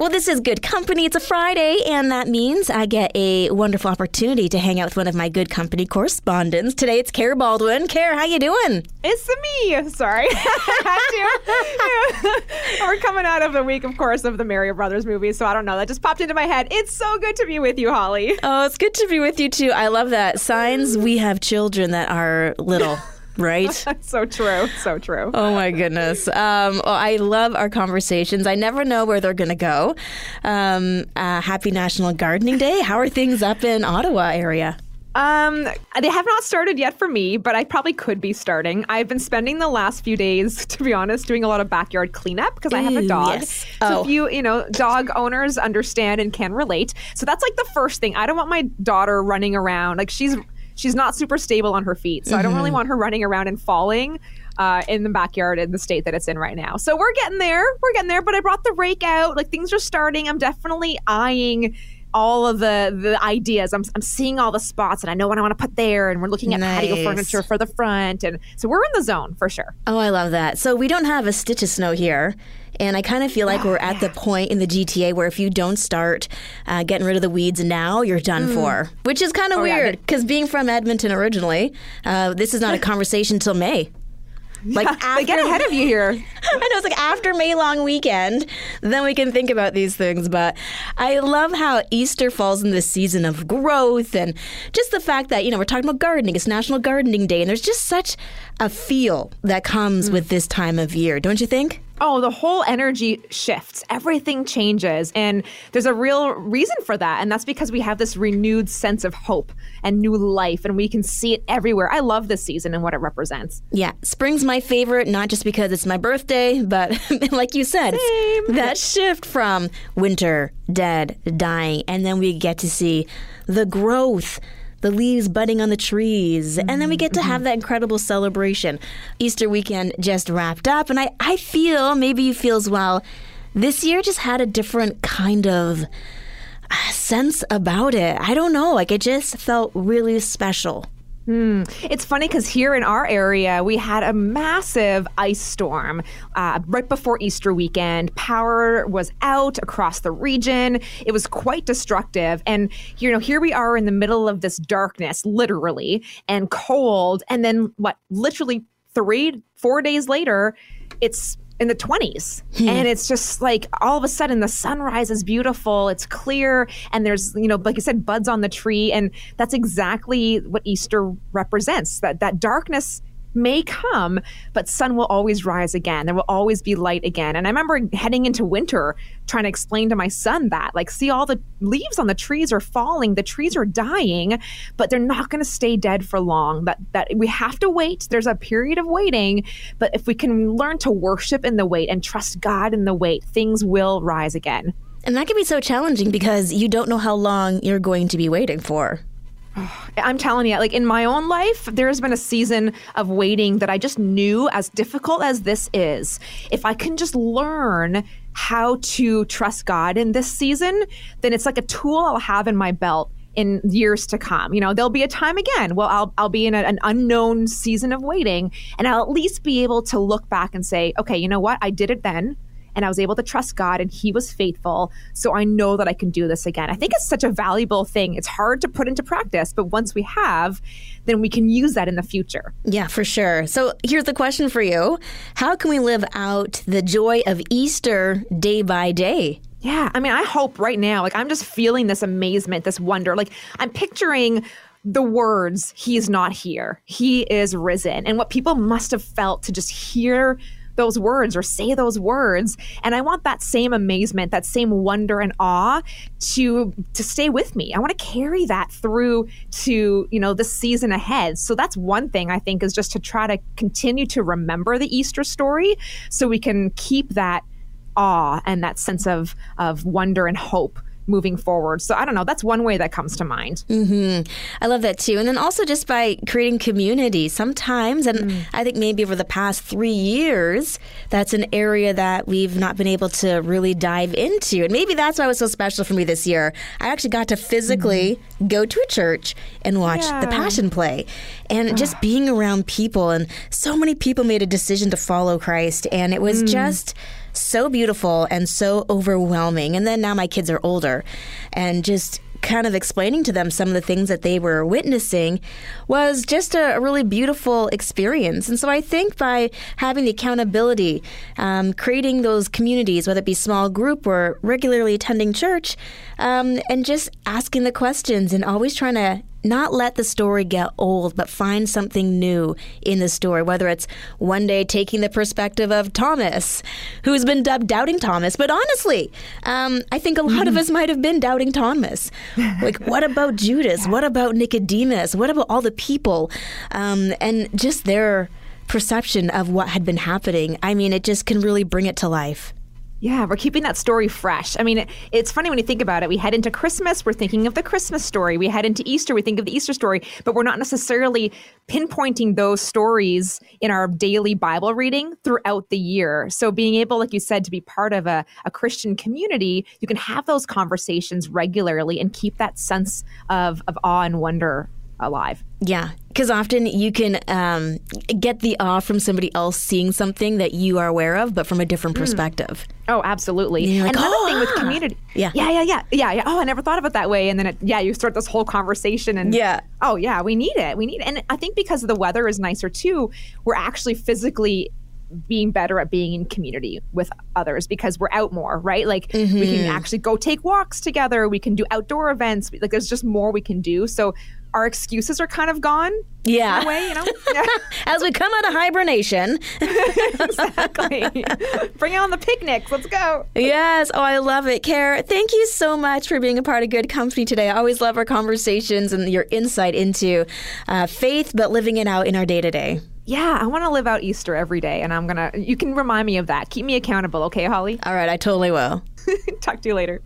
Well, this is good company. It's a Friday, and that means I get a wonderful opportunity to hang out with one of my good company correspondents. Today it's Care Baldwin. Care, how you doing? It's me. Sorry. We're coming out of the week, of course, of the Mario Brothers movie, so I don't know. That just popped into my head. It's so good to be with you, Holly. Oh, it's good to be with you too. I love that. Signs we have children that are little. right? so true. So true. Oh my goodness. Um, I love our conversations. I never know where they're going to go. Um, uh, happy National Gardening Day. How are things up in Ottawa area? Um, they have not started yet for me, but I probably could be starting. I've been spending the last few days, to be honest, doing a lot of backyard cleanup because I have a dog. yes. So Oh. if you, you know, dog owners understand and can relate. So that's like the first thing. I don't want my daughter running around like she's she's not super stable on her feet, so I don't Mm-hmm. really want her running around and falling. Uh, in the backyard in the state that it's in right now. So we're getting there. We're getting there. But I brought the rake out. Like things are starting. I'm definitely eyeing all of the the ideas. I'm, I'm seeing all the spots and I know what I want to put there. And we're looking at patio furniture for the front. And so we're in the zone for sure. Oh, I love that. So we don't have a stitch of snow here. And I kind of feel like we're at the point in the GTA where if you don't start uh, getting rid of the weeds now, you're done for. Which is kind of Mm. Oh, weird because being from Edmonton originally, uh, this is not a conversation till May. Like They get ahead of you here. I know it's like after May long weekend, then we can think about these things. But I love how Easter falls in this season of growth and just the fact that, you know, we're talking about gardening. It's National Gardening Day, and there's just such a feel that comes with this time of year, don't you think? Oh, the whole energy shifts. Everything changes. And there's a real reason for that. And that's because we have this renewed sense of hope and new life, and we can see it everywhere. I love this season and what it represents. Yeah, spring's my favorite, not just because it's my birthday, but like you said, that shift from winter, dead, dying, and then we get to see the growth. The leaves budding on the trees. And then we get to have that incredible celebration. Easter weekend just wrapped up. And I, I feel, maybe you feel as well, this year just had a different kind of uh, sense about it. I don't know. Like it just felt really special. It's funny because here in our area, we had a massive ice storm uh, right before Easter weekend. Power was out across the region. It was quite destructive. And, you know, here we are in the middle of this darkness, literally, and cold. And then, what, literally three, four days later, it's in the 20s hmm. and it's just like all of a sudden the sunrise is beautiful it's clear and there's you know like you said buds on the tree and that's exactly what easter represents that that darkness may come but sun will always rise again. There will always be light again. And i remember heading into winter trying to explain to my son that like see all the leaves on the trees are falling. The trees are dying but they're not going to stay dead for long. That that we have to wait. There's a period of waiting but if we can learn to worship in the wait and trust god in the wait things will rise again. And that can be so challenging because you don't know how long you're going to be waiting for. I'm telling you, like in my own life, there has been a season of waiting that I just knew, as difficult as this is, if I can just learn how to trust God in this season, then it's like a tool I'll have in my belt in years to come. You know, there'll be a time again. Well, I'll I'll be in a, an unknown season of waiting, and I'll at least be able to look back and say, okay, you know what, I did it then and I was able to trust God and He was faithful. So I know that I can do this again. I think it's such a valuable thing. It's hard to put into practice, but once we have, then we can use that in the future. Yeah, for sure. So here's the question for you How can we live out the joy of Easter day by day? Yeah. I mean, I hope right now, like, I'm just feeling this amazement, this wonder. Like, I'm picturing the words, He's not here, He is risen, and what people must have felt to just hear those words or say those words. And i want that same amazement that same wonder and awe to to stay with me. I want to carry that through to you know the season ahead. So that's one thing i think is just to try to continue to remember the easter story so we can keep that awe and that sense of of wonder and hope moving forward. So I don't know, that's one way that comes to mind. Mm-hmm. I love that too. And then also just by creating community sometimes, and mm. I think maybe over the past three years, that's an area that we've not been able to really dive into. And maybe that's why it was so special for me this year. I actually got to physically mm-hmm. go to a church and watch the Passion Play. And just being around people, and so many people made a decision to follow Christ. And it was mm. just so beautiful and so overwhelming. And then now my kids are older and just kind of explaining to them some of the things that they were witnessing was just a, really beautiful experience. And so I think by having the accountability, um, creating those communities, whether it be small group or regularly attending church, um, and just asking the questions and always trying to not let the story get old, but find something new in the story. Whether it's one day taking the perspective of Thomas, who's been dubbed Doubting Thomas, but honestly, um, I think a lot of us might have been Doubting Thomas. Like, what about Judas? What about Nicodemus? What about all the people? Um, and just their perception of what had been happening. I mean, it just can really bring it to life. Yeah, we're keeping that story fresh. I mean, it, it's funny when you think about it. We head into Christmas, we're thinking of the Christmas story. We head into Easter, we think of the Easter story, but we're not necessarily pinpointing those stories in our daily Bible reading throughout the year. So, being able, like you said, to be part of a, a Christian community, you can have those conversations regularly and keep that sense of, of awe and wonder alive. Yeah, because often you can um, get the awe from somebody else seeing something that you are aware of, but from a different Hmm. perspective. Oh, absolutely. You're like, and another "Oh, thing with ah." community. Yeah. Yeah, yeah, yeah. Yeah, yeah. Oh, I never thought of it that way. And then, it, yeah, you start this whole conversation and. Yeah. Oh, yeah, we need it. We need it. And I think because the weather is nicer too, we're actually physically being better at being in community with others because we're out more, right? Like we Mm-hmm. can actually go take walks together. We can do outdoor events. Like there's just more we can do. So our excuses are kind of gone. Yeah. In a way, you know? Yeah. As we come out of hibernation. exactly. Bring on the picnics. Let's go. Yes. Oh, I love it. Care, thank you so much for being a part of Good Company today. I always love our conversations and your insight into uh, faith, but living it out in our day to day. Yeah, I want to live out Easter every day, and I'm gonna. You can remind me of that. Keep me accountable, okay, Holly? All right. I totally will. Talk to you later.